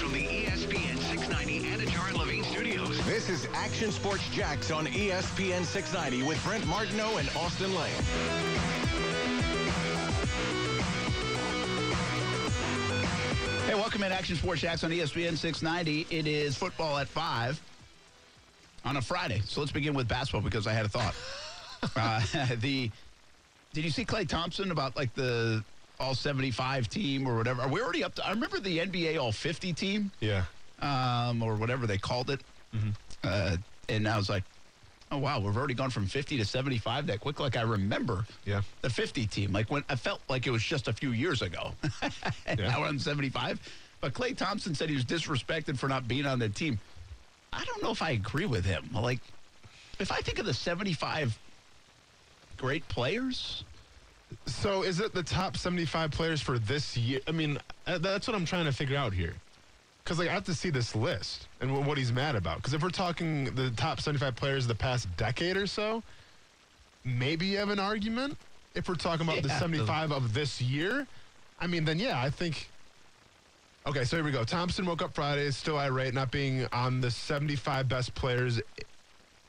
from the ESPN 690 Anajar and Levine studios. This is Action Sports Jax on ESPN 690 with Brent Martineau and Austin Lane. Hey, welcome in Action Sports Jax on ESPN 690. It is football at 5 on a Friday. So let's begin with basketball because I had a thought. uh, the Did you see Klay Thompson about like the all 75 team or whatever? Are we already up to I remember the NBA all 50 team Yeah. um, or whatever they called it. Uh, and I was like, oh, wow, we've already gone from 50 to 75 that quick. Like I remember Yeah. the 50 team. Like when I felt like it was just a few years ago. and Yeah. now we're on 75. But Klay Thompson said he was disrespected for not being on the team. I don't know if I agree with him. Like, if I think of the 75 great players, So is it the top 75 players for this year? I mean, uh, that's what I'm trying to figure out here. Because like I have to see this list and what he's mad about. Because if we're talking the top 75 players of the past decade or so, maybe you have an argument. If we're talking about the Yeah. 75 of this year, I mean, then yeah, I think. Okay, so here we go. Thompson woke up Friday, still irate, not being on the 75 best players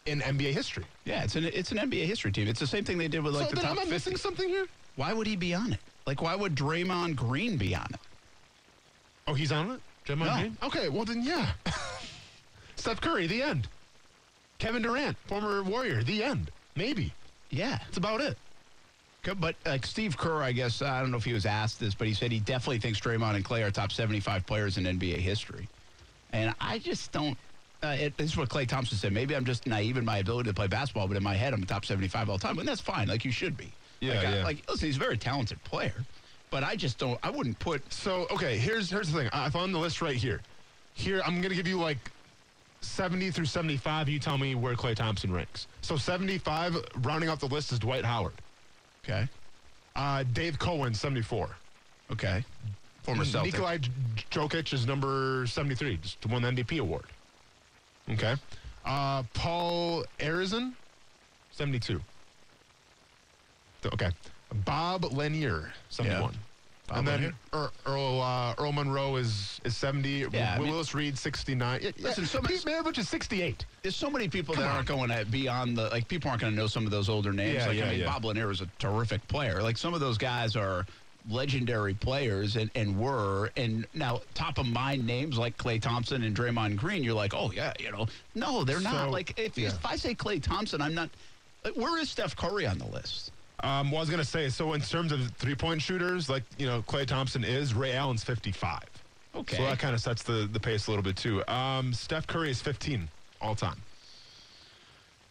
in NBA history. yeah, it's an it's an NBA history team. It's the same thing they did with like so the then top am I 50. missing something here? Why would he be on it? Like, why would Draymond Green be on it? Oh, he's on it? Draymond No. Green? Okay, well then, yeah. Steph Curry, the end. Kevin Durant, former Warrior, the end. Maybe. Yeah, That's about it. But like Steve Kerr, I guess I don't know if he was asked this, but he said he definitely thinks Draymond and Klay are top 75 players in NBA history, and I just don't. Uh, it, this is what Klay Thompson said. Maybe I'm just naive in my ability to play basketball, but in my head, I'm a top 75 all the time, and that's fine. Like you should be. Yeah, like, I- yeah. like listen, he's a very talented player, but I just don't. I wouldn't put. So, okay, here's here's the thing. I found the list right here. Here, I'm going to give you like 70 through 75. You tell me where Klay Thompson ranks. So, 75, rounding off the list, is Dwight Howard. Okay. Uh, Dave Cowens, 74. Okay. Former Celtic. Nikolai Jokic is number 73, just won the MVP award. Okay. Uh, Paul Arizin, 72. Okay. Bob Lanier, 71. Bob and then Lanier. Earl, Earl, uh, Earl Monroe is, is 70. Yeah, I mean- Willis Reed, 69. Yeah, Listen, so Pete Maravich is 68. There's so many people Come that on. aren't going to be on the like people aren't going to know some of those older names. Yeah, like yeah, I mean, yeah. Bob Lanier is a terrific player. Like some of those guys are legendary players and, and were and now top of mind names like Klay Thompson and Draymond Green. You're like, oh yeah, you know, no, they're not. Like if, yeah. if I say Klay Thompson, I'm not. Like, where is Steph Curry on the list? Um, well, I was going to say, so in terms of three point shooters, like, you know, Klay Thompson is, Ray Allen's 55. Okay, So that kind of sets the, the pace a little bit too. Um, Steph Curry is 15 all time.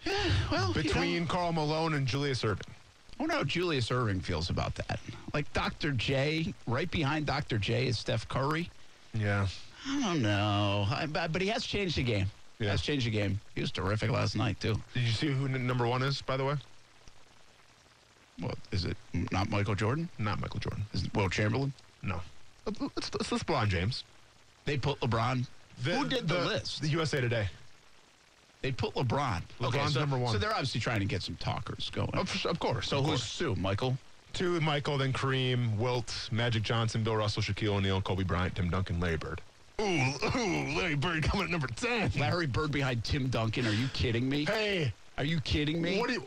Yeah, well, you know, Between Karl Malone and Julius Erving. I wonder how Julius Erving feels about that. Like Dr. J, right behind Dr. J is Steph Curry. Yeah. I don't know, I, but he has changed the game. He Yeah. has changed the game. He was terrific last night too. Did you see who n- number one is, by the way? Well, is it not Michael Jordan? Not Michael Jordan. Is it Wilt Chamberlain? No. Let's, let's, let's LeBron James. They put LeBron. Who did the, list? The USA Today. They put LeBron. okay, LeBron's so, number one. So they're obviously trying to get some talkers going. Of, of course. so of who's course. Sue? Michael? Two, Michael, then Kareem, Wilt, Magic Johnson, Bill Russell, Shaquille O'Neal, Kobe Bryant, Tim Duncan, Larry Bird. Ooh, ooh, Larry Bird coming at number 10. Larry Bird behind Tim Duncan. Are you kidding me? Hey, Are you kidding me? what do you,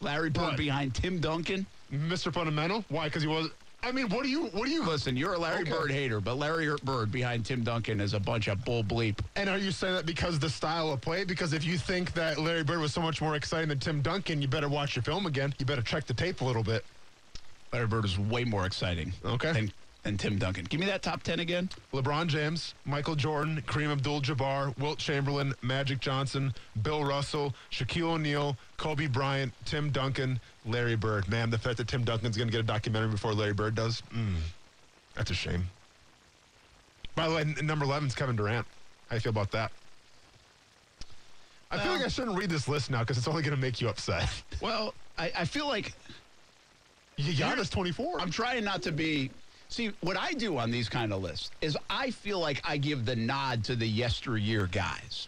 Larry Bird What? behind Tim Duncan? Mr. Fundamental? Why? Because he was. I mean, what do you, what do you, Listen, you're a Larry Okay. Bird hater, but Larry Bird behind Tim Duncan is a bunch of bull bleep. And are you saying that because the style of play? Because if you think that Larry Bird was so much more exciting than Tim Duncan, you better watch your film again. You better check the tape a little bit. Larry Bird is way more exciting Okay. than, than Tim Duncan. Give me that top 10 again. LeBron James, Michael Jordan, Kareem Abdul-Jabbar, Wilt Chamberlain, Magic Johnson, Bill Russell, Shaquille O'Neal, Kobe Bryant, Tim Duncan, Larry Bird. Man, the fact that Tim Duncan's going to get a documentary before Larry Bird does, mm, that's a shame. By the way, n- number 11 is Kevin Durant. How you feel about that? I feel like I shouldn't read this list now because it's only going to make you upset. Well, I, I feel like Giannis 24. I'm trying not to be. See, what I do on these kind of lists is I feel like I give the nod to the yesteryear guys.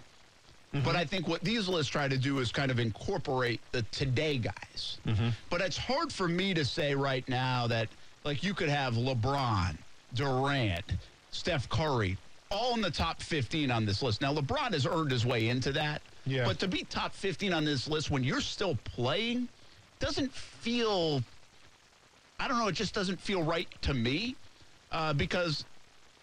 Mm-hmm. But I think what these lists try to do is kind of incorporate the today guys. Mm-hmm. But it's hard for me to say right now that, like, you could have LeBron, Durant, Steph Curry, all in the top 15 on this list. Now, LeBron has earned his way into that. Yeah. But to be top 15 on this list when you're still playing doesn't feel, I don't know, it just doesn't feel right to me uh, because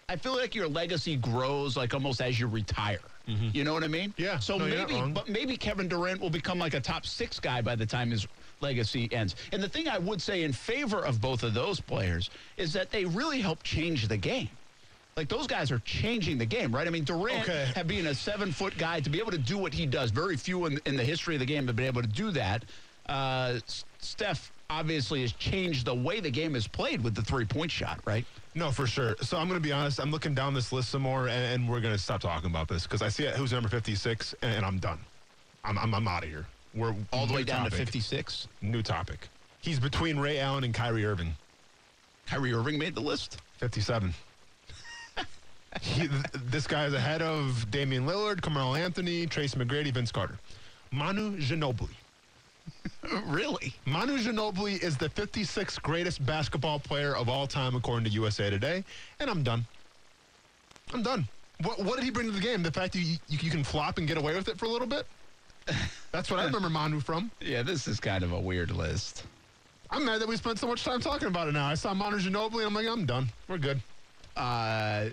I feel like your legacy grows like almost as you retire. You know what I mean? Mm-hmm. Yeah. So No, maybe, but maybe Kevin Durant will become like a top six guy by the time his legacy ends. And the thing I would say in favor of both of those players is that they really help change the game. Like those guys are changing the game, right? I mean, Durant, Okay. have being a seven foot guy to be able to do what he does, very few in, in the history of the game have been able to do that. Uh, Steph obviously has changed the way the game is played with the three point shot, right? No, for sure. So I'm going to be honest. I'm looking down this list some more, and, and we're going to stop talking about this because I see it, who's number 56, and, and I'm done. I'm, I'm, I'm out of here. We're All the way down to 56. New topic. He's between Ray Allen and Kyrie Irving. Kyrie Irving made the list. 57. he, th- this guy is ahead of Damian Lillard, Carmelo Anthony, Trace McGrady, Vince Carter. Manu Ginobili. really? Manu Ginobili is the 56th greatest basketball player of all time, according to USA Today. And I'm done. I'm done. What, what did he bring to the game? The fact that you, you, you can flop and get away with it for a little bit? That's what I remember Manu from. Yeah, this is kind of a weird list. I'm mad that we spent so much time talking about it now. I saw Manu Ginobili and I'm like, I'm done. We're good. Uh,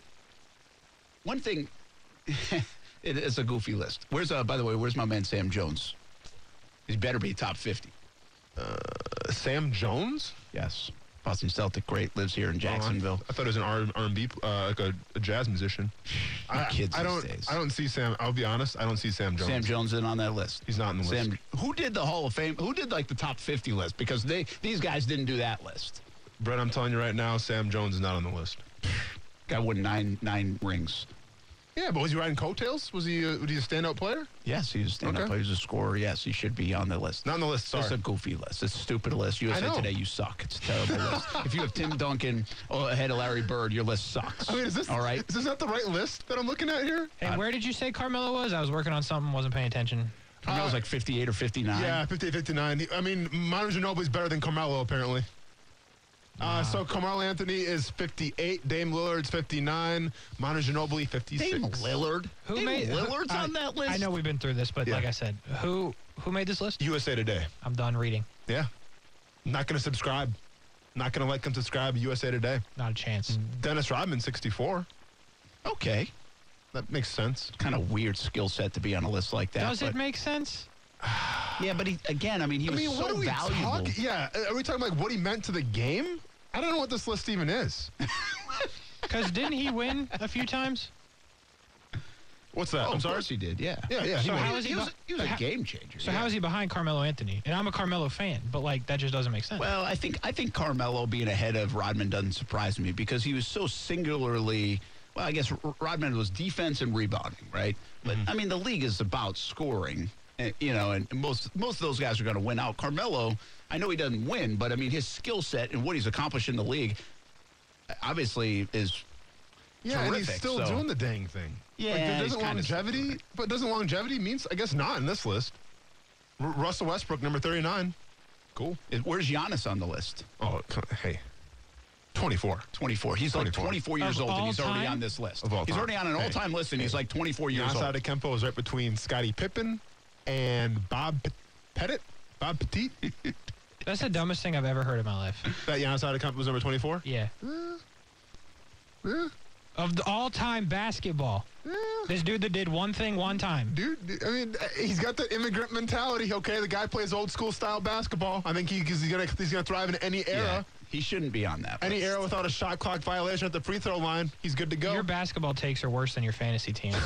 one thing, it is a goofy list. Where's, uh, by the way, where's my man Sam Jones? He better be top 50. Uh, Sam Jones? Yes. Boston Celtic, great, lives here in Oh, Jacksonville. I, I thought it was an R, R&B, uh, like a, a jazz musician. I, kids I these don't. days. I don't see Sam. I'll be honest. I don't see Sam Jones. Sam Jones in on that list. He's not in the list. Sam, who did the Hall of Fame? Who did like the top 50 list? Because they these guys didn't do that list. Brett, I'm telling you right now, Sam Jones is not on the list. Guy won nine nine rings. Yeah, but was he riding coattails? Was he? A, was he a standout player? Yes, he was stand up. Okay. He was a scorer. Yes, he should be on the list. Not on the list. Sorry. It's a goofy list. It's a stupid list. USA know. Today, you suck. It's a terrible list. If you have Tim Duncan oh, ahead of Larry Bird, your list sucks. I mean, is this all right? Is this not the right list that I'm looking at here? Hey, uh, where did you say Carmelo was? I was working on something, wasn't paying attention. That was uh, like 58 or 59. Yeah, 58, 59. I mean, Manu Ginobili's better than Carmelo apparently. Uh, so Kamal Anthony is 58. Dame Lillard's 59. Manu Ginobili 56. Dame Lillard. Who Dame made Lillard's I- on that list? I know we've been through this, but Yeah. like I said, who who made this list? USA Today. I'm done reading. Yeah. Not going to subscribe. Not going to like and subscribe. USA Today. Not a chance. Dennis Rodman 64. Okay. That makes sense. Kind of weird skill set to be on a list like that. Does it make sense? Yeah, but he again. I mean, he I was mean, so what are we valuable. talking? Yeah, are we talking like what he meant to the game? I don't know what this list even is. Because didn't he win a few times? What's that? Oh, I'm of sorry. course he did. Yeah. Yeah, yeah. he So won. how is he he was, bu- he was a game changer. So yeah. how is he behind Carmelo Anthony? And I'm a Carmelo fan, but like that just doesn't make sense. Well, I think I think Carmelo being ahead of Rodman doesn't surprise me because he was so singularly. Well, I guess Rodman was defense and rebounding, right? But mm-hmm. I mean, the league is about scoring, you know, and most most of those guys are going to win out. Carmelo, I know he doesn't win, but I mean, his skill set and what he's accomplished in the league, uh, obviously, is Yeah, and he's still so- doing the dang thing. Yeah, like, he's doesn't kinda longevity, but doesn't longevity means? I guess not in this list. R- Russell Westbrook, number thirty-nine. Cool. where's Giannis on the list? Oh, c- hey, twenty-four. 24. He's like 24. 24 years Of old, and all he's already time? on this list. Of all he's already on an all-time list, and he's like 24 years old. Giannis old. Antetokounmpo is right between Scottie Pippen and Bob P- Pettit. Bob Pettit. That's the dumbest thing I've ever heard in my life. that Giannis Antetokounmpo was number twenty-four. Yeah. Yeah. Of the all-time basketball, eh. this dude that did one thing one time. Dude, I mean, he's got the immigrant mentality. Okay, the guy plays old school style basketball. I think he, he's gonna he's gonna thrive in any Yeah, era. He shouldn't be on that. Any list. era without a shot clock violation at the free throw line, he's good to go. Your basketball takes are worse than your fantasy team.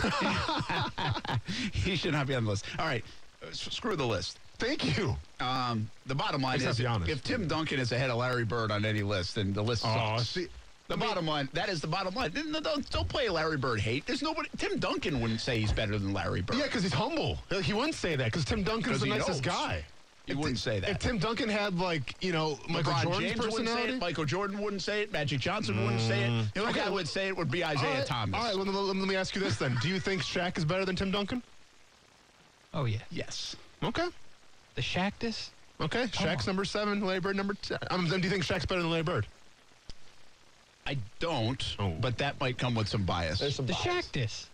he should not be on the list. All right, uh, screw the list. Thank you. Um, the bottom line Except is, Giannis. if Tim Duncan is ahead of Larry Bird on any list, then the list Oh, sucks. see, the bottom line, that is the bottom line. Don't, don't play Larry Bird hate. There's nobody. Tim Duncan wouldn't say he's better than Larry Bird. yeah, because he's humble. He wouldn't say that because Tim Duncan's 'Cause the nicest knows. guy. He If wouldn't say that. If Tim Duncan had like you know Michael LeBron Jordan's James wouldn't say personality, it. Michael Jordan wouldn't say it. Magic Johnson wouldn't say it. The only Okay, guy who would say it would be Isiah all right, Thomas. All right, well, let, let me ask you this then: Do you think Shaq is better than Tim Duncan? oh yeah, Yes. Okay, the Shaqtus. okay. Shaq's on. number seven, Larry Bird number ten. Um, then do you think Shaq's better than Larry Bird? I don't, Oh. but that might come with some bias. There's some The bias. Shaqtus.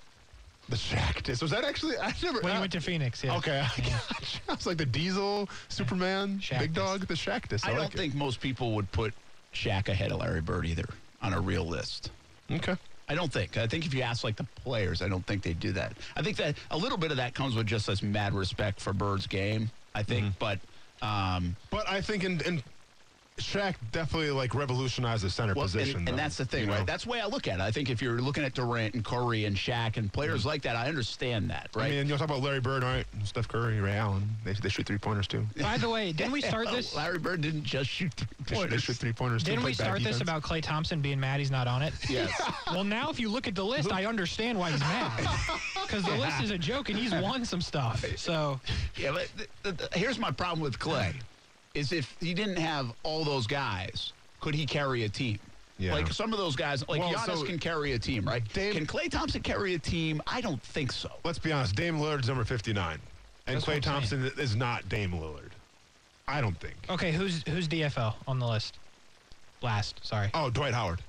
The Shaqtus. Was that actually? I never. When he went to Phoenix, yeah. Okay, I gotcha. I was like the Diesel, Superman, Shaqtus. Big Dog, the Shaqtus. I, I don't like think most people would put Shaq ahead of Larry Bird either on a real list. Okay. I don't think. I think if you ask like the players, I don't think they do that. I think that a little bit of that comes with just this mad respect for Bird's game. I think, Mm-hmm. but um, But I think in, in Shaq definitely like revolutionized the center well, position. and, and that's the thing, you know? right? That's the way I look at it. I think if you're looking at Durant and Curry and Shaq and players like that, I understand that, right? Mm-hmm. I mean, you talk about Larry Bird, all right? Steph Curry, Ray Allen. They, they shoot three pointers too. By the way, didn't we start this? Larry Bird didn't just shoot three They shoot, they pointers. shoot three pointers. Didn't play we start this about Klay Thompson being mad he's not on it? Yes. Well, now if you look at the list, I understand why he's mad. Because the list is a joke and he's won some stuff. So Yeah, but th- th- th- here's my problem with Klay: is if he didn't have all those guys, could he carry a team? Yeah. Like some of those guys, like Well, Giannis so- can carry a team, right? Dame- can Klay Thompson carry a team? I don't think so. Let's be honest. Dame Lillard's number 59. And That's Klay what I'm Thompson is not Dame Lillard. I don't think. okay, who's who's DFL on the list? Last, sorry. Oh, Dwight Howard.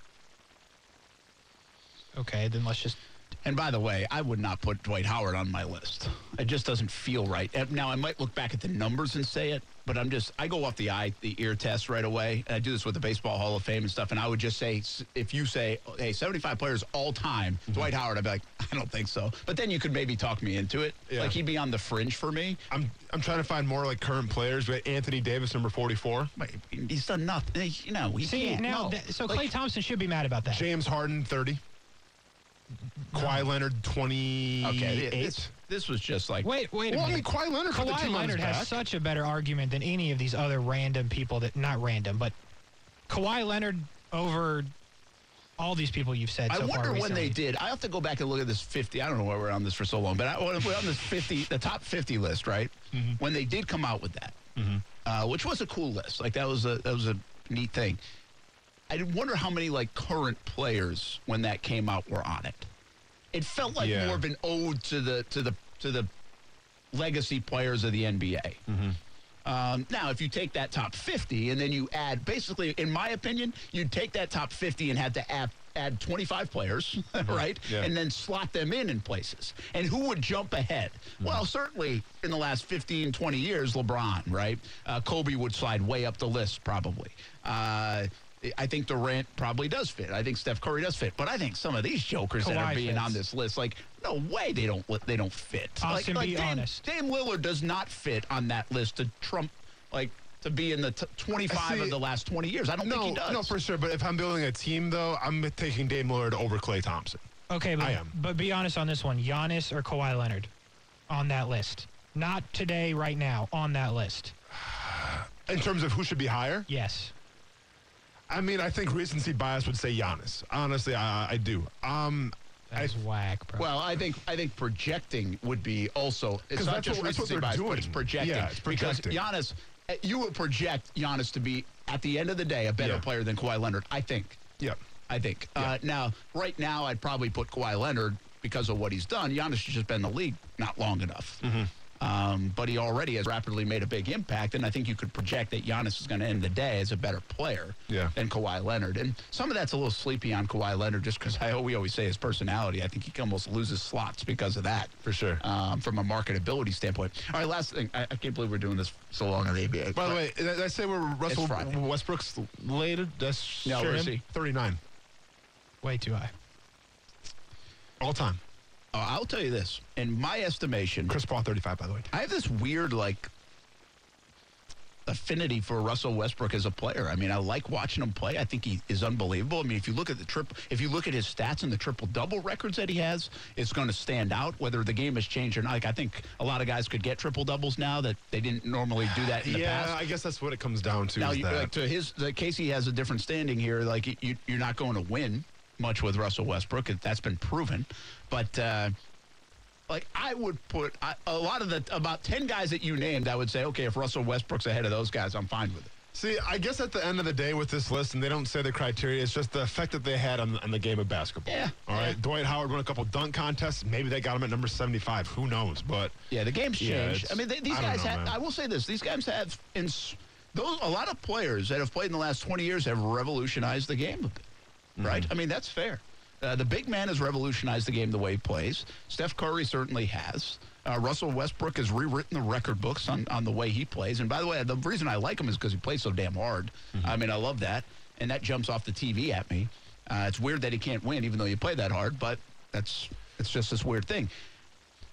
Okay, then let's just. And by the way, I would not put Dwight Howard on my list. It just doesn't feel right. Now I might look back at the numbers and say it, but I'm just I go off the eye, the ear test right away. And I do this with the Baseball Hall of Fame and stuff. And I would just say, if you say, hey, 75 players all time, Mm-hmm. Dwight Howard, I'd be like, I don't think so. But then you could maybe talk me into it. Yeah. Like he'd be on the fringe for me. I'm I'm trying to find more like current players. We got Anthony Davis, number 44. But He's done nothing. You know, he See, can't. now, no. that, so Like, Klay Thompson should be mad about that. James Harden, 30. Kawhi Leonard, 28. Okay, this, this was just like Wait, wait a Well, I mean, Kawhi Leonard Kawhi team on his Leonard has back. such a better argument than any of these other random people that not random, but Kawhi Leonard over all these people you've said I so wonder far when they did. I have to go back and look at this 50. I don't know why we're on this for so long, but I, when we're on this 50, the top 50 list, right? Mm-hmm. When they did come out with that, uh, which was a cool list. Like that was a that was a neat thing. I wonder how many like current players when that came out were on it. It felt like Yeah. more of an ode to the to the to the legacy players of the NBA. Um, now, if you take that top 50 and then you add, basically, in my opinion, you'd take that top 50 and have to add, add 25 players, right? Yeah. And then slot them in in places. And who would jump ahead? Well, certainly in the last 15, 20 years, LeBron, right? Uh, Kobe would slide way up the list, probably. Uh, I think Durant probably does fit. I think Steph Curry does fit. But I think some of these jokers that are being fits. on this list, like, no way they don't they don't fit. Austin, like, be like Dame, honest. Dame Lillard does not fit on that list to trump, like, to be in the t- 25 See, of the last 20 years. I don't think he does. no, for sure. But if I'm building a team, though, I'm taking Dame Lillard over Klay Thompson. Okay, but, I am. but be honest on this one. Giannis or Kawhi Leonard on that list. Not today, right now, on that list. In terms of who should be higher, Yes. I mean, I think recency bias would say Giannis. Honestly, I, I do. Um, That's whack, bro. Well, I think I think projecting would be also. It's 'Cause not that's just what- recency they're bias, but it's projecting. Yeah, it's projecting. Because Giannis, uh, you would project Giannis to be at the end of the day a better Yeah. player than Kawhi Leonard. I think. yeah. I think. Uh, now, right now, I'd probably put Kawhi Leonard because of what he's done. Giannis has just been in the league not long enough. Mm-hmm. Um, but he already has rapidly made a big impact, and I think you could project that Giannis is going to end the day as a better player Yeah. than Kawhi Leonard. And some of that's a little sleepy on Kawhi Leonard just because I we always say his personality. I think he almost loses slots because of that. For sure. Um, from a marketability standpoint. All right, last thing. I, I can't believe we're doing this so long on the NBA. By the way, did I say we're Russell Westbrook's later? That's No, sure where is him? 39. Way too high. All time. Uh, I'll tell you this. In my estimation, Chris Paul, 35, by the way. I have this weird like affinity for Russell Westbrook as a player. I mean, I like watching him play. I think he is unbelievable. I mean, if you look at the triple, if you look at his stats and the triple double records that he has, it's going to stand out. Whether the game has changed or not, like I think a lot of guys could get triple doubles now that they didn't normally do that in the yeah, past. I guess that's what it comes down to. Now, you, like to his, like Casey has a different standing here. Like you, you're not going to win much with Russell Westbrook. That's been proven. But uh, like I would put I, a lot of the about ten guys that you named, I would say, okay, if Russell Westbrook's ahead of those guys, I'm fine with it. See, I guess at the end of the day with this list, and they don't say the criteria, it's just the effect that they had on, on the game of basketball. Yeah, All right. yeah. Dwight Howard won a couple dunk contests. Maybe they got him at number 75. Who knows? But Yeah, the game's changed. it's- I mean, they, these I guys know, have. man. I will say this: these guys have in those a lot of players that have played in the last 20 years have revolutionized the game a bit. right? I mean, that's fair. Uh, the big man has revolutionized the game the way he plays. Steph Curry certainly has. Uh, Russell Westbrook has rewritten the record books on, on the way he plays. And by the way, the reason I like him is because he plays so damn hard. I mean, I love that. And that jumps off the TV at me. Uh, it's weird that he can't win, even though you play that hard, but that's it's just this weird thing.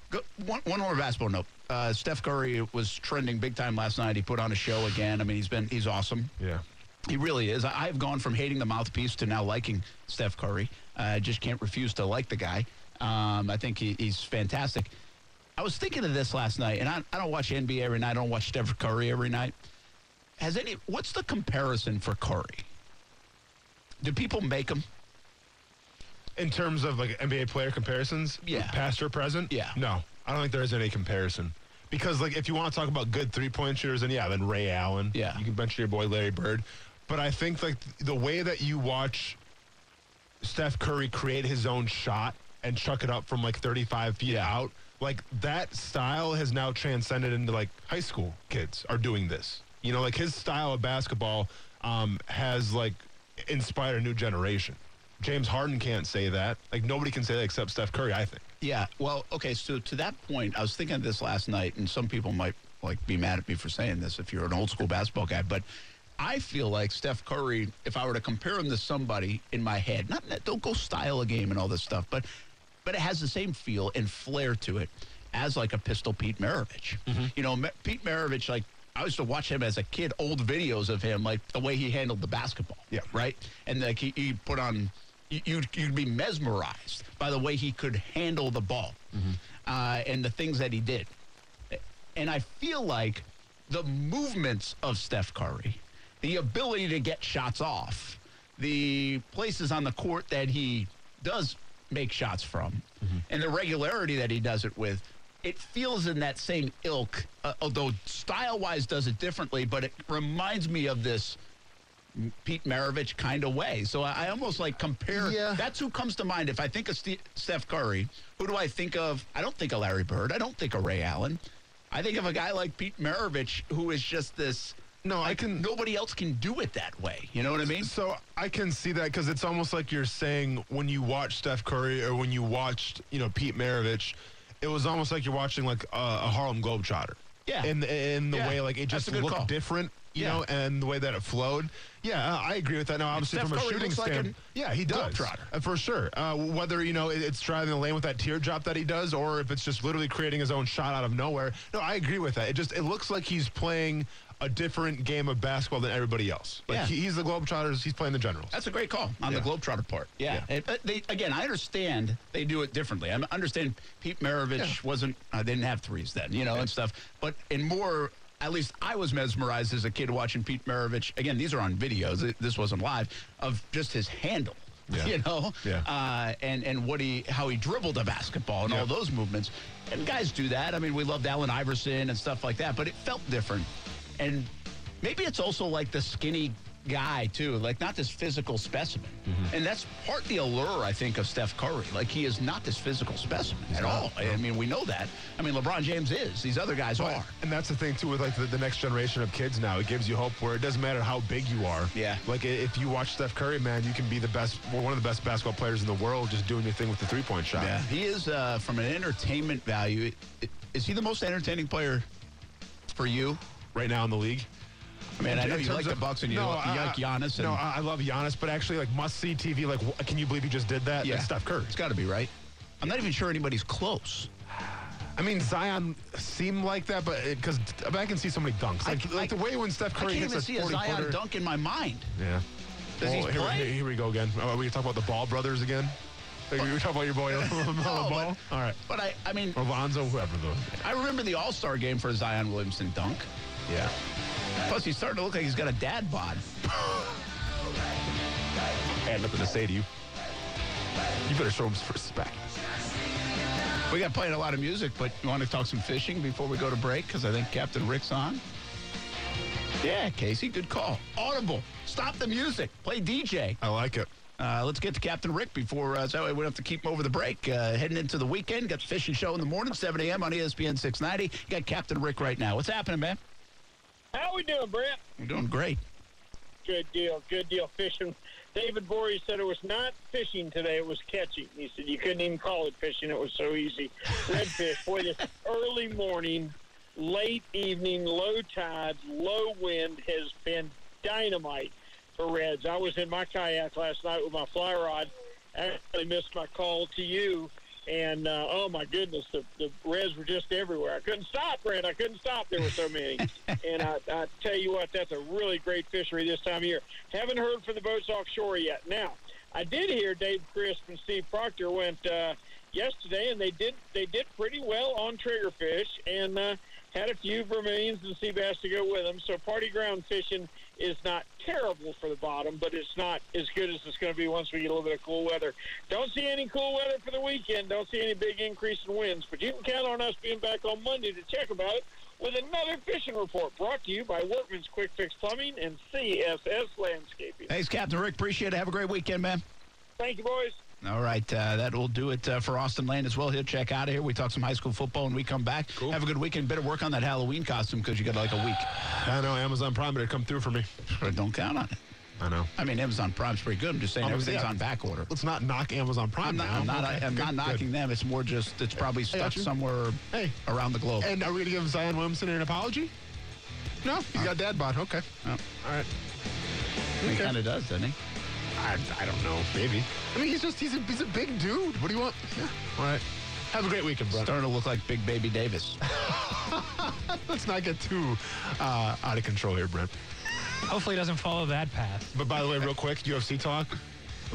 Go, one, one more basketball note. Uh, Steph Curry was trending big time last night. He put on a show again. I mean, he's been he's awesome. Yeah. He really is. I- I've gone from hating the mouthpiece to now liking Steph Curry. I just can't refuse to like the guy. Um, I think he, he's fantastic. I was thinking of this last night, and I, I don't watch NBA every night. I don't watch Steph Curry every night. Has any? What's the comparison for Curry? Do people make him? In terms of like NBA player comparisons, Yeah. past or present, Yeah. no, I don't think there is any comparison. Because like if you want to talk about good three point shooters, then yeah, then Ray Allen, Yeah. you can mention your boy Larry Bird. But I think like the way that you watch Steph Curry create his own shot and chuck it up from like 35 feet out, like that style has now transcended into like high school kids are doing this. You know, like his style of basketball um, has like inspired a new generation. James Harden can't say that. Like nobody can say that except Steph Curry, I think. Yeah. Well, okay. So to that point, I was thinking of this last night, and some people might like be mad at me for saying this if you're an old school basketball guy, but I feel like Steph Curry, if I were to compare him to somebody in my head, not don't go style a game and all this stuff, but but it has the same feel and flair to it as like a Pistol Pete Maravich. You know, Ma- Pete Maravich, like I used to watch him as a kid, old videos of him, like the way he handled the basketball. Yeah. Right. And like he, he put on, you, you'd, you'd be mesmerized by the way he could handle the ball uh, and the things that he did. And I feel like the movements of Steph Curry, the ability to get shots off, the places on the court that he does make shots from, and the regularity that he does it with, it feels in that same ilk, uh, although style wise does it differently, but it reminds me of this Pete Maravich kind of way. So I, I almost like compare. Yeah. That's who comes to mind. If I think of Ste Steph Curry, who do I think of? I don't think of Larry Bird. I don't think of Ray Allen. I think of a guy like Pete Maravich, who is just this. No, I like, can- Nobody else can do it that way. You know what I mean? So I can see that because it's almost like you're saying when you watch Steph Curry or when you watched, you know, Pete Maravich, it was almost like you're watching like a, a Harlem Globetrotter. Yeah. In in the Yeah. way like it just looked call. different, you Yeah. know, and the way that it flowed. Yeah, I agree with that. Now, obviously, from a Curry shooting looks like standpoint, yeah, he does Globetrotter. Uh, for sure. Uh, whether you know it's driving the lane with that teardrop that he does, or if it's just literally creating his own shot out of nowhere. No, I agree with that. It just it looks like he's playing a different game of basketball than everybody else. Like Yeah. he, he's the Globetrotters, he's playing the Generals. That's a great call on Yeah. the Globetrotter part. Yeah. Yeah. And, but they, again, I understand they do it differently. I understand Pete Maravich Yeah. wasn't, uh, they didn't have threes then, you know, and stuff. But in more, at least I was mesmerized as a kid watching Pete Maravich. Again, these are on videos. This wasn't live, of just his handle. Yeah. You know, Yeah. uh, and and what he how he dribbled a basketball and Yeah. all those movements, and guys do that. I mean, we loved Allen Iverson and stuff like that, but it felt different, and maybe it's also like the skinny guy too, like not this physical specimen, Mm-hmm. and that's part the allure I think of Steph Curry. Like he is not this physical specimen at not, all. I mean, we know that. I mean, LeBron James is. These other guys are. And that's the thing too with like the, the next generation of kids now. It gives you hope where it doesn't matter how big you are. Yeah. Like if you watch Steph Curry, man, you can be the best, one of the best basketball players in the world, just doing your thing with the three point shot. Yeah, he is uh, from an entertainment value. Is he the most entertaining player for you? Right now in the league. I mean, I know you like the Bucks and you, No, like, you I- like Giannis. And, no, I I love Giannis, but actually, like must see TV. Like, can you believe he just did that? yeah, That's Steph Curry. It's got to be right. I'm not even sure anybody's close. I mean, Zion seemed like that, but because I can see so many dunks. Like, c- like I- the way when Steph Curry I can't hits even a see a Zion footer. dunk in my mind. Yeah. Does he Well, here, play? here, we go again. Oh, are we talking about the Ball brothers again? Like, we were talking about your boy No, ball. but- All right. But I, I mean, Or Lonzo, whoever though. I remember the All Star game for Zion Williamson dunk. Yeah. Plus, he's starting to look like he's got a dad bod. I had nothing to say to you. You better show him some respect. We got playing a lot of music, but you want to talk some fishing before we go to break? Because I think Captain Rick's on. Yeah, Casey, good call. Audible, stop the music, play DJ. I like it. Uh, let's get to Captain Rick before, uh, so we don't have to keep him over the break. Uh, heading into the weekend, got the fishing show in the morning, 7 a.m. on ESPN 690. You got Captain Rick right now. What's happening, man? How are we doing, Brent? We're doing great. Good deal, good deal. Fishing David Bory said it was not fishing today; it was catching. He said you couldn't even call it fishing; it was so easy. Redfish, boy, this early morning, late evening, low tides, low wind has been dynamite for Reds. I was in my kayak last night with my fly rod. I actually missed my call to you. And uh, oh my goodness, the, the Reds were just everywhere. I couldn't stop, Brent. I couldn't stop. There were so many. and I, I tell you what, that's a really great fishery this time of year. Haven't heard from the boats offshore yet. Now, I did hear Dave Crisp and Steve Proctor went uh, yesterday, and they did they did pretty well on triggerfish, and uh, had a few vermilions and sea bass to go with them. So party ground fishing is not terrible for the bottom, but it's not as good as it's going to be once we get a little bit of cool weather. Don't see any cool weather for the weekend. Don't see any big increase in winds, but you can count on us being back on Monday to check about it with another fishing report brought to you by Workman's Quick Fix Plumbing and CSS Landscaping. Thanks, Captain Rick. Appreciate it. Have a great weekend, man. Thank you, boys. All right, uh, that will do it uh, for Austin Lane as well. He'll check out of here. We talk some high school football and we come back. Cool. Have a good weekend. Better work on that Halloween costume because you got like a week. I know Amazon Prime better come through for me. But don't count on it. I know. I mean, Amazon Prime's pretty good. I'm just saying I'm- everything's yeah. on back order. Let's not knock Amazon Prime I'm not, now. I'm not, Okay, I'm good, not knocking good. them. It's more just it's probably stuck somewhere Hey. around the globe. And are we going to give Zion Williamson an apology? No, he's got dad bod. Okay. Oh. All right. he okay. kind of does, doesn't he? I, I don't know. Maybe. I mean, he's just, he's a, he's a big dude. What do you want? Yeah. All right. Have a great weekend, brother. Starting to look like Big Baby Davis. Let's not get too uh, out of control here, Brent. Hopefully, it doesn't follow that path. But by the way, real quick, UFC talk.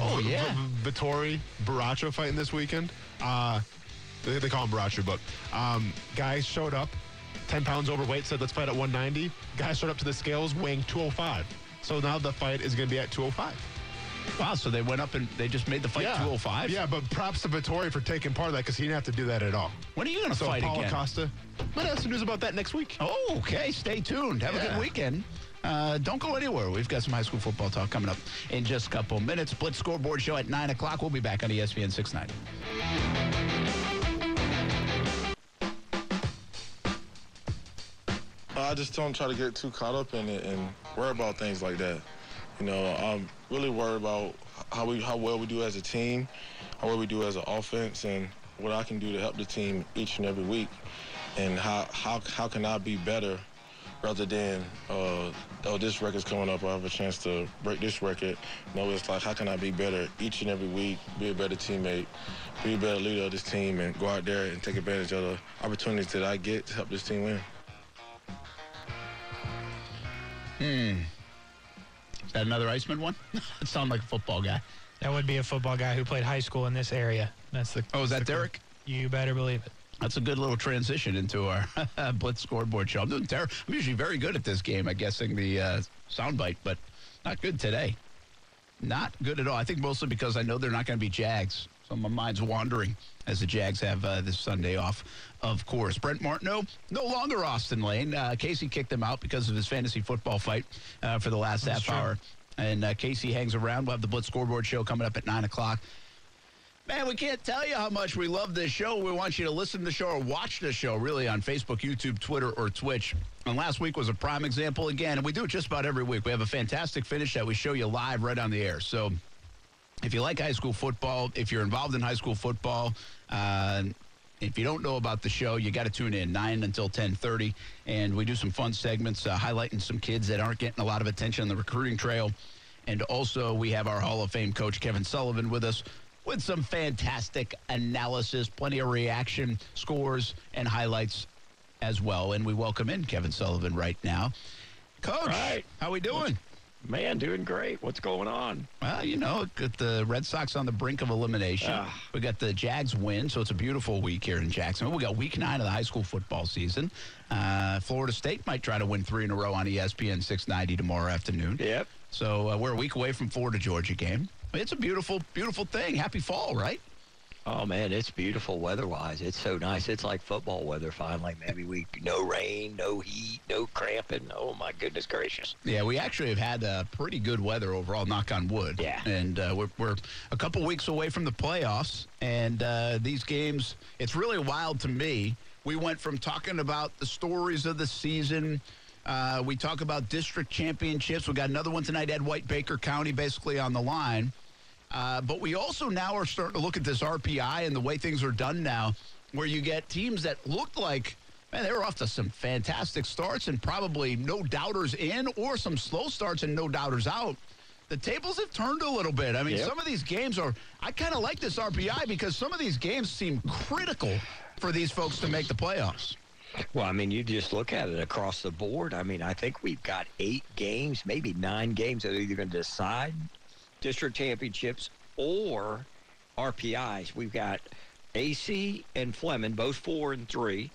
Oh, V- yeah. V- Vettori, Baracho fighting this weekend. Uh, they, they call him Baracho, but um, guys showed up, 10 pounds overweight, said let's fight at 190. Guys showed up to the scales weighing 205. So now the fight is going to be at 205. Wow, so they went up and they just made the fight 205? Yeah, but props to Vettori for taking part of that because he didn't have to do that at all. When are you going to So fight Paulo again? Costa, might have some news about that next week. Oh, okay. Stay tuned. Have a good weekend. Uh, don't go anywhere. We've got some high school football talk coming up in just a couple minutes. Blitz scoreboard show at 9 o'clock. We'll be back on ESPN 690. I just don't try to get too caught up in it and worry about things like that. You know, I'm really worried about how we how well we do as a team, how well we do as an offense, and what I can do to help the team each and every week, and how how how can I be better rather than uh, oh this record's coming up, I have a chance to break this record. No, it's like how can I be better each and every week, be a better teammate, be a better leader of this team, and go out there and take advantage of the opportunities that I get to help this team win. Is that another Iceman one? it sounds like a football guy. That would be a football guy who played high school in this area. That's the. Oh, is that Derek? You better believe it. That's a good little transition into our Blitz scoreboard show. I'm doing terrible. I'm usually very good at this game at guessing the uh, soundbite, but not good today. Not good at all. I think mostly because I know they're not going to be Jags. So my mind's wandering as the Jags have uh, this Sunday off, of course. Brent Martineau, no longer Austin Lane. Uh, Casey kicked him out because of his fantasy football fight uh, for the last That's half true. hour. And uh, Casey hangs around. We'll have the Blitz scoreboard show coming up at 9 o'clock. Man, we can't tell you how much we love this show. We want you to listen to the show or watch the show, really, on Facebook, YouTube, Twitter, or Twitch. And last week was a prime example again, and we do it just about every week. We have a fantastic finish that we show you live right on the air. So if you like high school football, if you're involved in high school football, uh, if you don't know about the show, you got to tune in 9 until 10:30 and we do some fun segments uh, highlighting some kids that aren't getting a lot of attention on the recruiting trail. And also we have our Hall of Fame coach Kevin Sullivan with us with some fantastic analysis, plenty of reaction scores and highlights as well. And we welcome in Kevin Sullivan right now. Coach, Right. how we doing? Man, doing great. What's going on? Well, you know, got the Red Sox on the brink of elimination. Ah. We got the Jags win, so it's a beautiful week here in Jacksonville. We got week nine of the high school football season. Uh, Florida State might try to win three in a row on ESPN 690 tomorrow afternoon. Yep. So uh, we're a week away from Florida Georgia game. It's a beautiful, beautiful thing. Happy fall, right? Oh man, it's beautiful weather-wise. It's so nice. It's like football weather. Finally, maybe we no rain, no heat, no cramping. Oh my goodness gracious. Yeah, we actually have had uh, pretty good weather overall, knock on wood. Yeah. And uh, we're, we're a couple weeks away from the playoffs. And uh, these games, it's really wild to me. We went from talking about the stories of the season Uh, we talk about district championships. We got another one tonight, Ed White, Baker County, basically on the line. Uh, but we also now are starting to look at this RPI and the way things are done now, where you get teams that looked like, man, they were off to some fantastic starts and probably no doubters in, or some slow starts and no doubters out. The tables have turned a little bit. I mean, Yep. some of these games are, I kind of like this RPI because some of these games seem critical for these folks to make the playoffs. Well, I mean, you just look at it across the board. I mean, I think we've got eight games, maybe nine games that are either going to decide district championships or RPIs. We've got AC and Fleming, both four and three,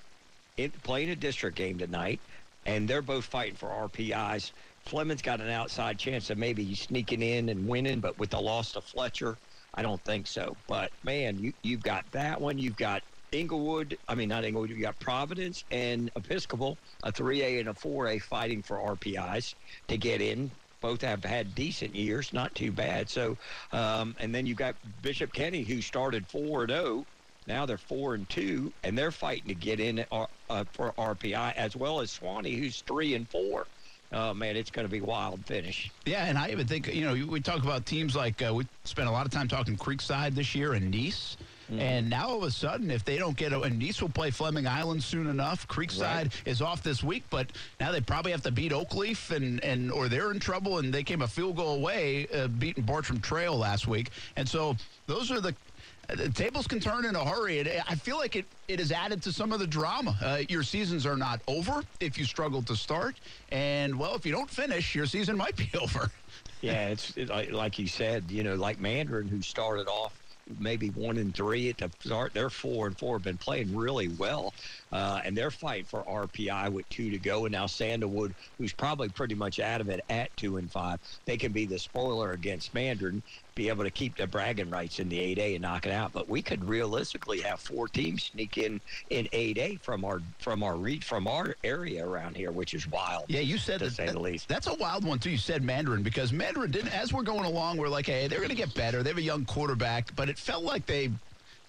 in, playing a district game tonight, and they're both fighting for RPIs. Fleming's got an outside chance of maybe sneaking in and winning, but with the loss to Fletcher, I don't think so. But man, you you've got that one. You've got Englewood. I mean, not Englewood. You got Providence and Episcopal, a 3A and a 4A fighting for RPIs to get in. Both have had decent years, not too bad. So, um, and then you've got Bishop Kenny, who started four and zero. Now they're four and two, and they're fighting to get in uh, uh, for RPI, as well as Suwannee, who's three and four. Oh man, it's going to be wild finish. Yeah, and I even think you know we talk about teams like uh, we spent a lot of time talking Creekside this year and Nice. And now all of a sudden, if they don't get a, and Nice will play Fleming Island soon enough. Creekside Right. is off this week, but now they probably have to beat Oakleaf, and and or they're in trouble, and they came a field goal away, uh, beating Bartram Trail last week, and so those are the. The tables can turn in a hurry, and I feel like it, it has added to some of the drama. Uh, your seasons are not over if you struggle to start, and well, if you don't finish, your season might be over. Yeah, it's it, like, like you said, you know, like Mandarin, who started off maybe one and three at the start. They're four and four, have been playing really well, uh, and they're fighting for RPI with two to go. And now Sandalwood, who's probably pretty much out of it at two and five, they can be the spoiler against Mandarin, be able to keep their bragging rights in the 8A and knock it out. But we could realistically have four teams sneak in in 8A from our from our re- from our area around here, which is wild. Yeah, you said to that, say the least. That's a wild one too. You said Mandarin because Mandarin didn't. As we're going along, we're like, hey, they're going to get better. They have a young quarterback, but it felt like they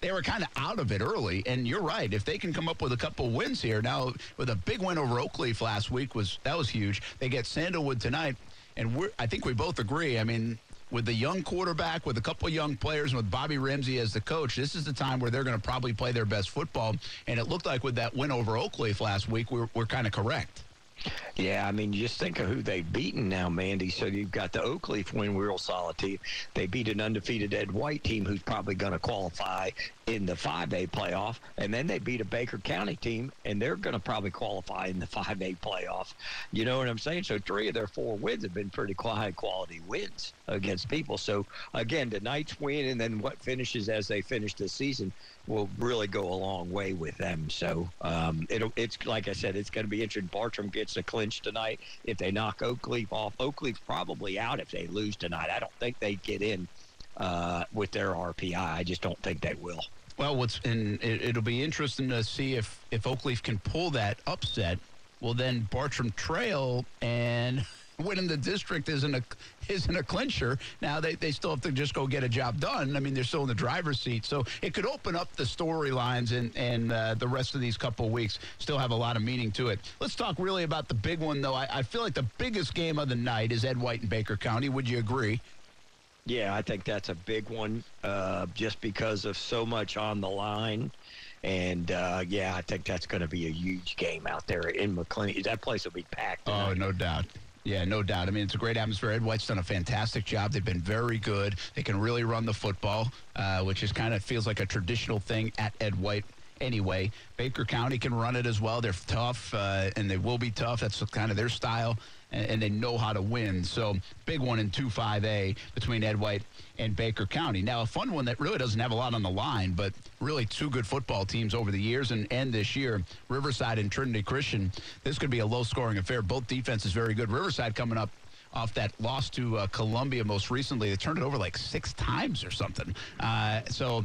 they were kind of out of it early. And you're right. If they can come up with a couple wins here now, with a big win over Oakleaf last week was that was huge. They get Sandalwood tonight, and we're I think we both agree. I mean. With the young quarterback, with a couple young players, and with Bobby Ramsey as the coach, this is the time where they're going to probably play their best football. And it looked like with that win over Oakleaf last week, we're, we're kind of correct. Yeah, I mean, just think of who they've beaten now, Mandy. So you've got the Oakleaf win, real solid team. They beat an undefeated Ed White team who's probably going to qualify in the 5A playoff. And then they beat a Baker County team, and they're going to probably qualify in the 5A playoff. You know what I'm saying? So three of their four wins have been pretty high quality wins against people. So, again, tonight's win and then what finishes as they finish the season will really go a long way with them. So um, it'll, it's like I said, it's going to be interesting. Bartram gets a clinch tonight. If they knock Oakleaf off, Oakleaf's probably out if they lose tonight. I don't think they get in uh, with their RPI. I just don't think they will. Well, what's and it, it'll be interesting to see if if Oakleaf can pull that upset. Well, then Bartram Trail and winning the district isn't a isn't a clincher. Now they, they still have to just go get a job done. I mean, they're still in the driver's seat, so it could open up the storylines and and uh, the rest of these couple of weeks still have a lot of meaning to it. Let's talk really about the big one, though. I, I feel like the biggest game of the night is Ed White and Baker County. Would you agree? Yeah, I think that's a big one uh, just because of so much on the line. And uh, yeah, I think that's going to be a huge game out there in McLean. That place will be packed. Oh, no doubt. Yeah, no doubt. I mean, it's a great atmosphere. Ed White's done a fantastic job. They've been very good. They can really run the football, uh, which is kind of feels like a traditional thing at Ed White. Anyway, Baker County can run it as well. They're tough, uh, and they will be tough. That's kind of their style, and, and they know how to win. So, big one in 2-5A between Ed White and Baker County. Now, a fun one that really doesn't have a lot on the line, but really two good football teams over the years and, and this year, Riverside and Trinity Christian. This could be a low-scoring affair. Both defenses very good. Riverside coming up off that loss to uh, Columbia most recently. They turned it over like six times or something. Uh, so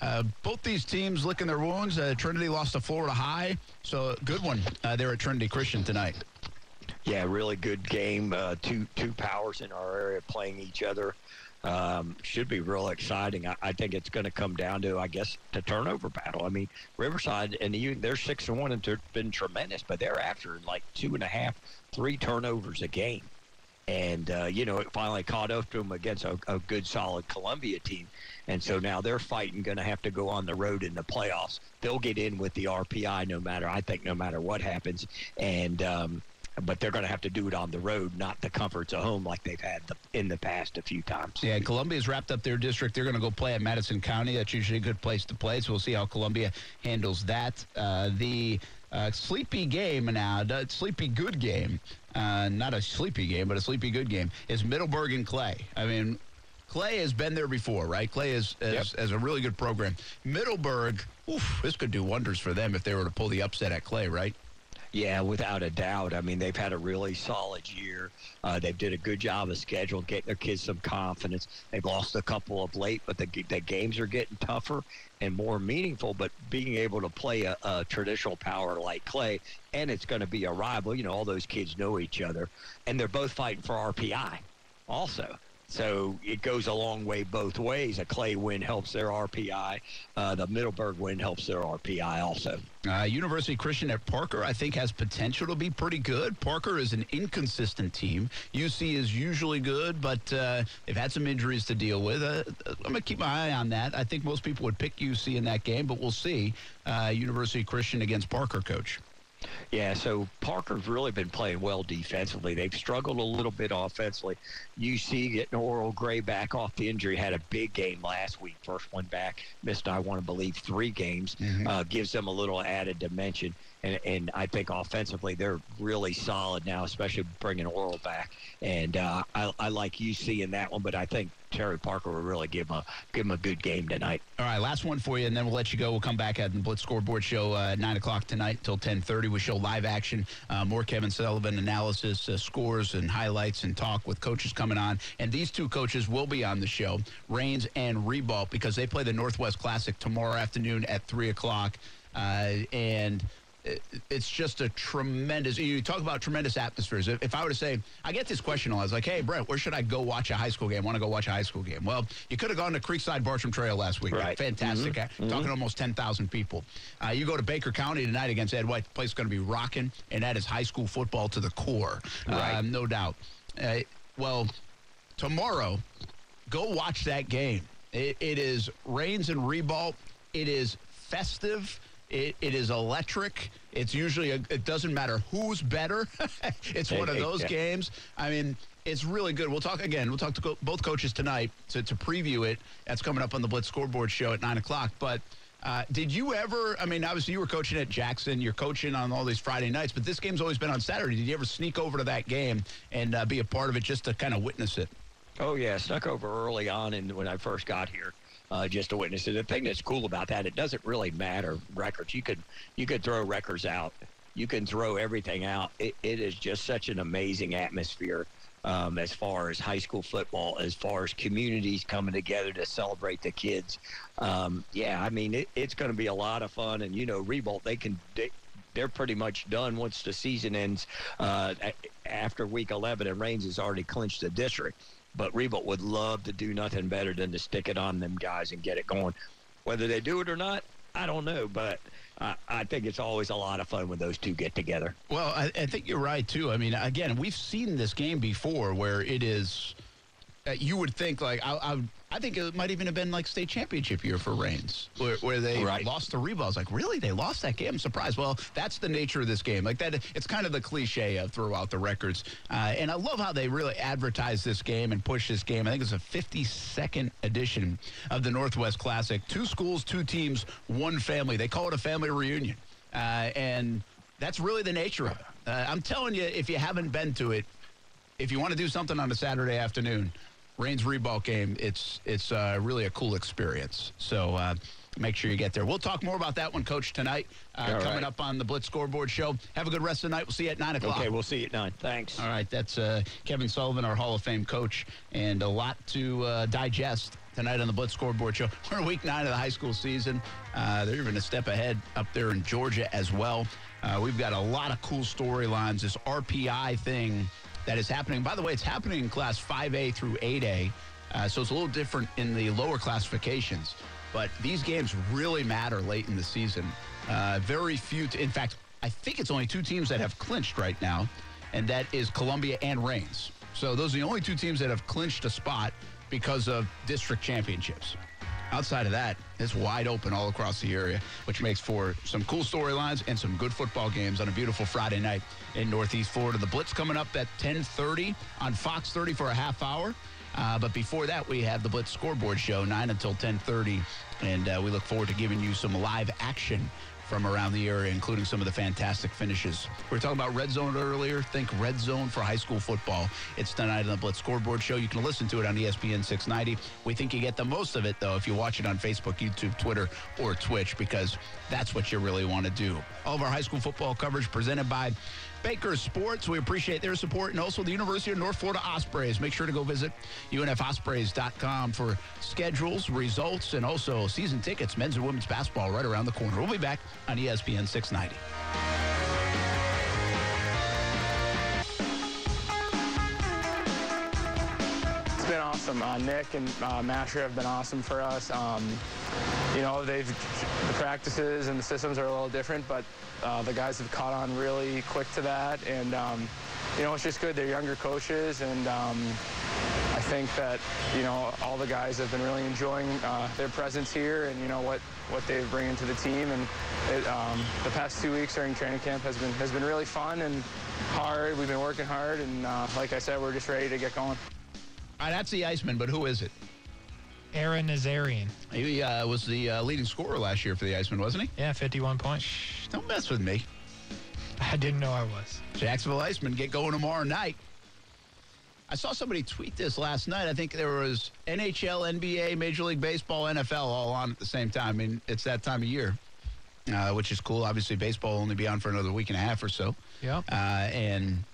uh, both these teams licking their wounds. Uh, Trinity lost to Florida High, so good one uh, there at Trinity Christian tonight. Yeah, really good game. Uh, two two powers in our area playing each other. Um, should be real exciting. I, I think it's going to come down to, I guess, the turnover battle. I mean, Riverside and they're six and one and they've been tremendous, but they're after like two and a half, three turnovers a game. And, uh, you know, it finally caught up to them against a, a good, solid Columbia team. And so now they're fighting, going to have to go on the road in the playoffs. They'll get in with the RPI no matter, I think, no matter what happens. And, um, but they're going to have to do it on the road, not the comforts of home like they've had the, in the past a few times. Yeah, Columbia's wrapped up their district. They're going to go play at Madison County. That's usually a good place to play. So we'll see how Columbia handles that. Uh, the uh, sleepy game now, the sleepy good game, uh, not a sleepy game, but a sleepy good game, is Middleburg and Clay. I mean, Clay has been there before, right? Clay is as, as a really good program. Middleburg, oof, this could do wonders for them if they were to pull the upset at Clay, right? Yeah, without a doubt. I mean, they've had a really solid year. Uh, they did a good job of schedule, getting their kids some confidence. They've lost a couple of late, but the, the games are getting tougher and more meaningful. But being able to play a, a traditional power like Clay, and it's going to be a rival. You know, all those kids know each other, and they're both fighting for RPI also. So it goes a long way both ways. A Clay win helps their RPI. Uh, the Middleburg win helps their RPI also. Uh, University Christian at Parker, I think, has potential to be pretty good. Parker is an inconsistent team. UC is usually good, but uh, they've had some injuries to deal with. Uh, I'm going to keep my eye on that. I think most people would pick UC in that game, but we'll see. Uh, University Christian against Parker, coach. Yeah, so Parker's really been playing well defensively. They've struggled a little bit offensively. UC getting Oral Gray back off the injury had a big game last week. First one back, missed I want to believe three games. Mm-hmm. Uh, gives them a little added dimension, and and I think offensively they're really solid now, especially bringing Oral back. And uh, I, I like UC in that one, but I think Terry Parker will really give him a give him a good game tonight. All right, last one for you, and then we'll let you go. We'll come back at the Blitz Scoreboard Show uh, nine o'clock tonight until ten thirty. We show live action, uh, more Kevin Sullivan analysis, uh, scores, and highlights, and talk with coaches coming on. And these two coaches will be on the show, Raines and Ribault, because they play the Northwest Classic tomorrow afternoon at three o'clock, uh, and it- it's just a tremendous. You talk about tremendous atmospheres. If, if I were to say, I get this question a lot. I was like, "Hey, Brent, where should I go watch a high school game? Want to go watch a high school game?" Well, you could have gone to Creekside Bartram Trail last week. Right. Fantastic. Uh, Talking almost ten thousand people. Uh, you go to Baker County tonight against Ed White. The place is going to be rocking, and that is high school football to the core. Right. Um, no doubt. Uh, well, tomorrow, go watch that game. It, it is Raines and Ribault. It is festive. It, it is electric. It's usually, a, it doesn't matter who's better. it's one of those Yeah. games. I mean, it's really good. We'll talk again. We'll talk to co- both coaches tonight to, to preview it. That's coming up on the Blitz Scoreboard Show at 9 o'clock. But uh, did you ever, I mean, obviously you were coaching at Jackson. You're coaching on all these Friday nights, but this game's always been on Saturday. Did you ever sneak over to that game and uh, be a part of it just to kind of witness it? Oh yeah, snuck over early on, and when I first got here, uh, just to witness it. The thing that's cool about that, it doesn't really matter records. You could you could throw records out. You can throw everything out. It, it is just such an amazing atmosphere um, as far as high school football, as far as communities coming together to celebrate the kids. Um, yeah, I mean it, it's going to be a lot of fun, and you know, Ribault they can. They, they're pretty much done once the season ends uh, after week 11 and Raines has already clinched the district. But Ribault would love to do nothing better than to stick it on them guys and get it going. Whether they do it or not, I don't know. But I, I think it's always a lot of fun when those two get together. Well, I, I think you're right too. I mean, again, we've seen this game before where it is. Uh, you would think like I, I, I think it might even have been like state championship year for Raines, where, where they Right. lost to Ribault. I was like, really? They lost that game? I'm surprised. Well, that's the nature of this game. Like that, it's kind of the cliche of throw out the records. Uh, and I love how they really advertise this game and push this game. I think it's a 52nd edition of the Northwest Classic. Two schools, two teams, one family. They call it a family reunion, uh, and that's really the nature of it. Uh, I'm telling you, if you haven't been to it, if you want to do something on a Saturday afternoon, Raines Ribault game, it's it's uh, really a cool experience. So uh, make sure you get there. We'll talk more about that one, Coach, tonight. Uh, coming right. up on the Blitz Scoreboard Show. Have a good rest of the night. We'll see you at 9 o'clock. Okay, we'll see you at nine. Thanks. All right, that's uh, Kevin Sullivan, our Hall of Fame coach, and a lot to uh, digest tonight on the Blitz Scoreboard Show. We're in week nine of the high school season. Uh, they're even a step ahead up there in Georgia as well. Uh, we've got a lot of cool storylines. This RPI thing that is happening. By the way, it's happening in class 5A through 8A. Uh, so it's a little different in the lower classifications. But these games really matter late in the season. Uh, very few, t- in fact, I think it's only two teams that have clinched right now, and that is Columbia and Raines. So those are the only two teams that have clinched a spot because of district championships. Outside of that, it's wide open all across the area, which makes for some cool storylines and some good football games on a beautiful Friday night in Northeast Florida. The Blitz coming up at 10:30 on Fox 30 for a half hour. Uh, but before that, we have the Blitz Scoreboard Show, 9 until 10:30, and uh, we look forward to giving you some live action from around the area, including some of the fantastic finishes. We were talking about Red Zone earlier. Think Red Zone for high school football. It's tonight on the Blitz Scoreboard Show. You can listen to it on ESPN 690. We think you get the most of it, though, if you watch it on Facebook, YouTube, Twitter, or Twitch, because that's what you really want to do. All of our high school football coverage presented by Baker Sports. We appreciate their support and also the University of North Florida Ospreys. Make sure to go visit unfospreys.com for schedules, results, and also season tickets, men's and women's basketball right around the corner. We'll be back on ESPN 690. Been awesome. Uh, Nick and uh, Masher have been awesome for us. Um, you know, they've the practices and the systems are a little different, but uh, the guys have caught on really quick to that, and um, you know, it's just good. They're younger coaches, and um, I think that you know all the guys have been really enjoying uh, their presence here, and you know what what they bring into the team. And it, um, the past two weeks during training camp has been has been really fun and hard. We've been working hard, and uh, like I said, we're just ready to get going. All right, that's the Iceman, but who is it? Aaron Nazarian. He uh, was the uh, leading scorer last year for the Iceman, wasn't he? Yeah, 51 points. Don't mess with me. I didn't know I was. Jacksonville Icemen get going tomorrow night. I saw somebody tweet this last night. I think there was NHL, NBA, Major League Baseball, NFL all on at the same time. I mean, it's that time of year, uh, which is cool. Obviously, baseball will only be on for another week and a half or so. Yeah. Uh, and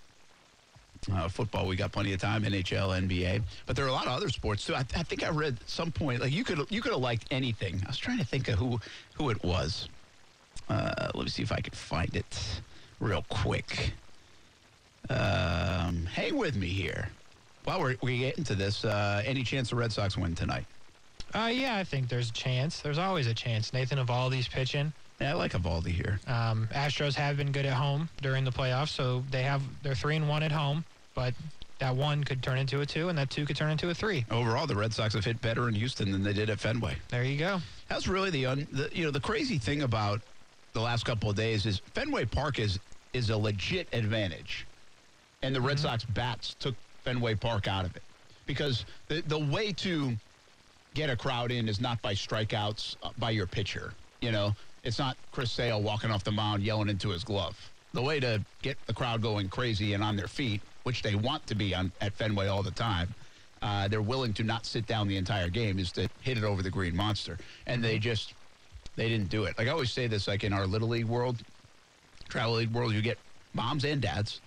uh, football, we got plenty of time. NHL, NBA, but there are a lot of other sports too. I, I think I read at some point like you could you could have liked anything. I was trying to think of who who it was. Uh, let me see if I could find it real quick. Um, hang with me here. While we're, we're getting to this, uh, any chance the Red Sox win tonight? Uh, yeah, I think there's a chance. There's always a chance. Nathan Eovaldi's pitching. Yeah, I like Evaldi here. Um, Astros have been good at home during the playoffs, so they have they're three and one at home. But that one could turn into a two, and that two could turn into a three. Overall, the Red Sox have hit better in Houston than they did at Fenway. There you go. That's really the, un, the you know the crazy thing about the last couple of days is Fenway Park is is a legit advantage, and the Red Sox bats took Fenway Park out of it because the the way to get a crowd in is not by strikeouts uh, by your pitcher. You know, it's not Chris Sale walking off the mound yelling into his glove. The way to get the crowd going crazy and on their feet, which they want to be on at Fenway all the time, uh, they're willing to not sit down the entire game, is to hit it over the green monster. And they just they didn't do it. Like I always say this, like in our little league world, travel league world, you get moms and dads.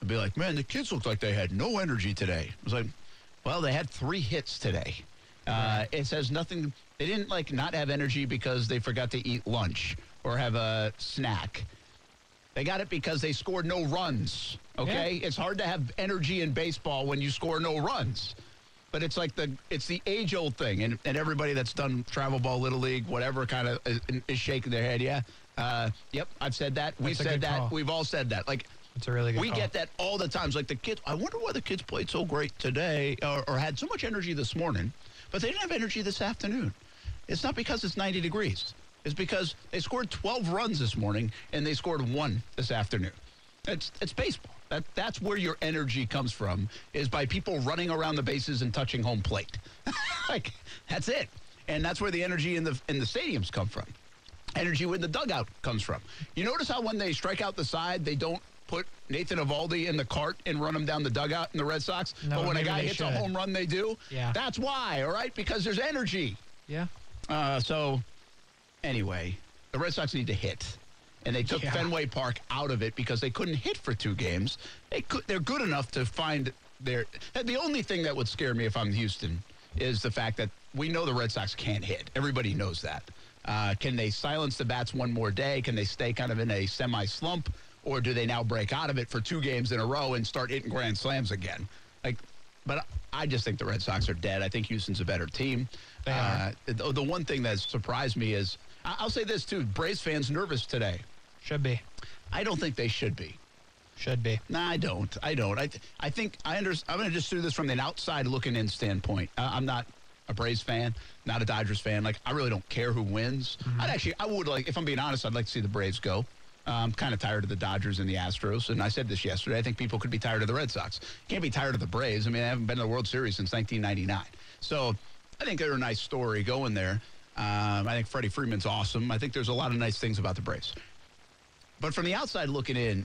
I'd be like, man, the kids looked like they had no energy today. I was like, well, they had three hits today. Uh, it says nothing. They didn't like not have energy because they forgot to eat lunch or have a snack. They got it because they scored no runs. Okay, it's hard to have energy in baseball when you score no runs. But it's like the it's the age old thing, and, and everybody that's done travel ball, little league, whatever, kind of is, is shaking their head. Yeah, uh, yep, I've said that. We've said that. call. We've all said that. Like It's a really good we call. get that all the times. Like the kids, I wonder why the kids played so great today or, or had so much energy this morning, but they didn't have energy this afternoon. It's not because it's 90 degrees. It's because they scored 12 runs this morning and they scored one this afternoon. It's it's baseball. That that's where your energy comes from is by people running around the bases and touching home plate. like that's it. And that's where the energy in the in the stadiums come from energy when the dugout comes from. You notice how when they strike out the side, they don't put Nathan Eovaldi in the cart and run him down the dugout in the Red Sox. No, but when a guy hits a home run, they do. Yeah. That's why, all right? Because there's energy. Yeah. Uh, so, anyway, the Red Sox need to hit. And they took Yeah. Fenway Park out of it because they couldn't hit for two games. They could, they're good enough to find their. The only thing that would scare me if I'm Houston is the fact that we know the Red Sox can't hit. Everybody knows that. Uh, can they silence the bats one more day? Can they stay kind of in a semi slump? Or do they now break out of it for two games in a row and start hitting grand slams again? Like, but I just think the Red Sox are dead. I think Houston's a better team. They are. Uh, the, the one thing that surprised me is I'll say this too: Braves fans nervous today. Should be. I don't think they should be. Should be. No, I don't. I don't. I, th- I think I under, I'm going to just do this from an outside looking in standpoint. Uh, I'm not a Braves fan, not a Dodgers fan. Like, I really don't care who wins. I'd actually, I would like, if I'm being honest, I'd like to see the Braves go. I'm kind of tired of the Dodgers and the Astros, and I said this yesterday. I think people could be tired of the Red Sox. Can't be tired of the Braves. I mean, I haven't been to the World Series since 1999. So I think they're a nice story going there. Um, I think Freddie Freeman's awesome. I think there's a lot of nice things about the Braves. But from the outside looking in,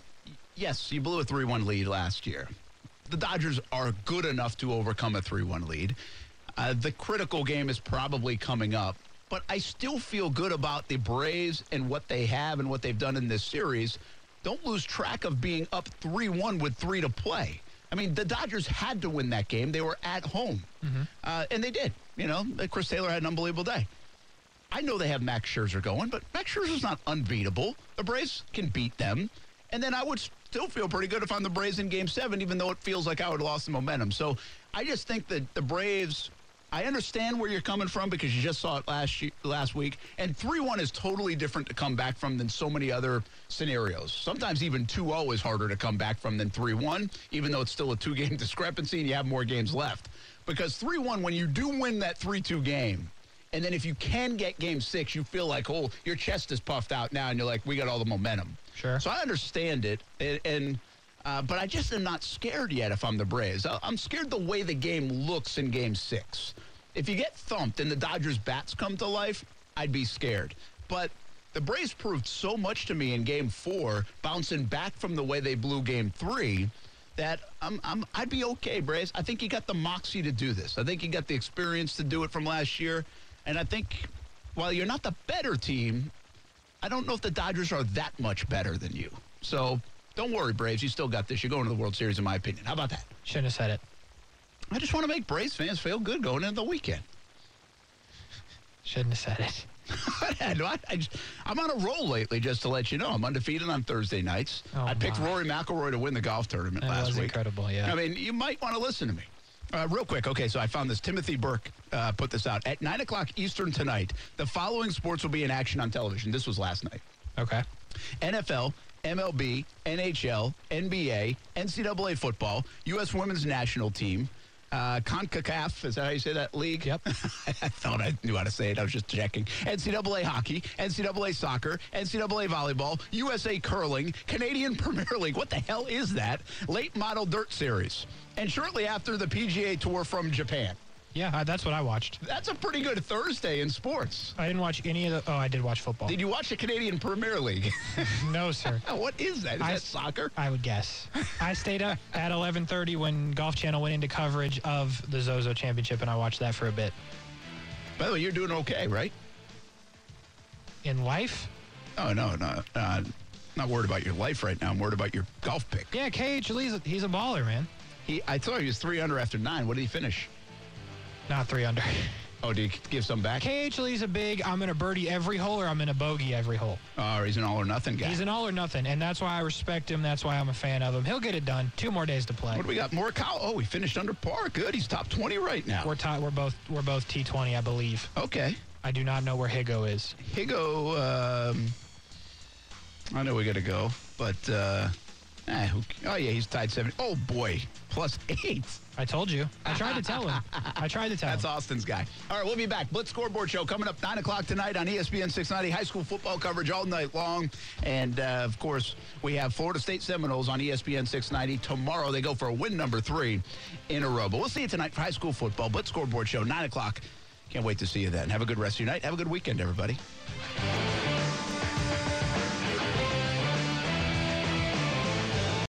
yes, you blew a 3 1 lead last year. The Dodgers are good enough to overcome a 3 1 lead. Uh, the critical game is probably coming up, but I still feel good about the Braves and what they have and what they've done in this series. Don't lose track of being up 3 1 with three to play. I mean, the Dodgers had to win that game. They were at home, uh, and they did. You know, Chris Taylor had an unbelievable day. I know they have Max Scherzer going, but Max Scherzer's not unbeatable. The Braves can beat them. And then I would still feel pretty good if I'm the Braves in game seven, even though it feels like I would have lost the momentum. So I just think that the Braves, I understand where you're coming from because you just saw it last ye- last week. And 3 1 is totally different to come back from than so many other scenarios. Sometimes even 2 0 is harder to come back from than 3 1, even though it's still a two game discrepancy and you have more games left. Because 3 1, when you do win that 3 2 game, and then if you can get game six, you feel like, oh, your chest is puffed out now, and you're like, we got all the momentum. Sure. So I understand it, and, and uh, but I just am not scared yet. If I'm the Braves, I- I'm scared the way the game looks in Game Six. If you get thumped and the Dodgers bats come to life, I'd be scared. But the Braves proved so much to me in Game Four, bouncing back from the way they blew Game Three. That I'm, I'm, I'd be okay, Braves. I think you got the moxie to do this. I think you got the experience to do it from last year. And I think while you're not the better team, I don't know if the Dodgers are that much better than you. So don't worry, Braves. You still got this. You're going to the World Series, in my opinion. How about that? Shouldn't have said it. I just want to make Braves fans feel good going into the weekend. Shouldn't have said it. I, I'm on a roll lately, just to let you know. I'm undefeated on Thursday nights. Oh, I picked my. Rory McIlroy to win the golf tournament last week. That last was week. incredible, yeah. I mean, you might want to listen to me. Uh, real quick, okay, so I found this. Timothy Burke uh, put this out. At 9 o'clock Eastern tonight, the following sports will be in action on television. This was last night. Okay. NFL, MLB, NHL, NBA, NCAA football, U.S. women's national team, uh, CONCACAF, is that how you say that league? Yep. I thought I knew how to say it. I was just checking. NCAA hockey, NCAA soccer, NCAA volleyball, USA curling, Canadian Premier League. What the hell is that? Late model dirt series. And shortly after the PGA Tour from Japan. Yeah, I, that's what I watched. That's a pretty good Thursday in sports. I didn't watch any of the. Oh, I did watch football. Did you watch the Canadian Premier League? no, sir. what is that? Is I- that soccer? I would guess. I stayed up at 11:30 when Golf Channel went into coverage of the Zozo Championship, and I watched that for a bit. By the way, you're doing okay, right? In life, Oh no, no, uh, not worried about your life right now. I'm worried about your golf pick. yeah, KH Lee's he's a baller, man. He, I thought he was three under after nine. What did he finish? Not three under. Oh, did he give some back? KH Lee's a big. I'm gonna birdie every hole, or I'm gonna bogey every hole. Oh, he's an all or nothing guy. He's an all or nothing, and that's why I respect him. That's why I'm a fan of him. He'll get it done. Two more days to play. what do we got? Morikawa. Oh, he finished under par. Good. He's top 20 right now. We're tied. We're both. We're both T20, I believe. Okay. I do not know where Higo is. Higo, um, I know we got to go, but, uh, eh, oh, yeah, he's tied 70. Oh, boy. Plus eight. I told you. I tried to tell him. I tried to tell That's him. Austin's guy. All right, we'll be back. Blitz Scoreboard Show coming up 9 o'clock tonight on ESPN 690. High school football coverage all night long. And, uh, of course, we have Florida State Seminoles on ESPN 690. Tomorrow they go for a win number three in a row. But we'll see you tonight for high school football. Blitz Scoreboard Show, 9 o'clock. Can't wait to see you then. Have a good rest of your night. Have a good weekend, everybody.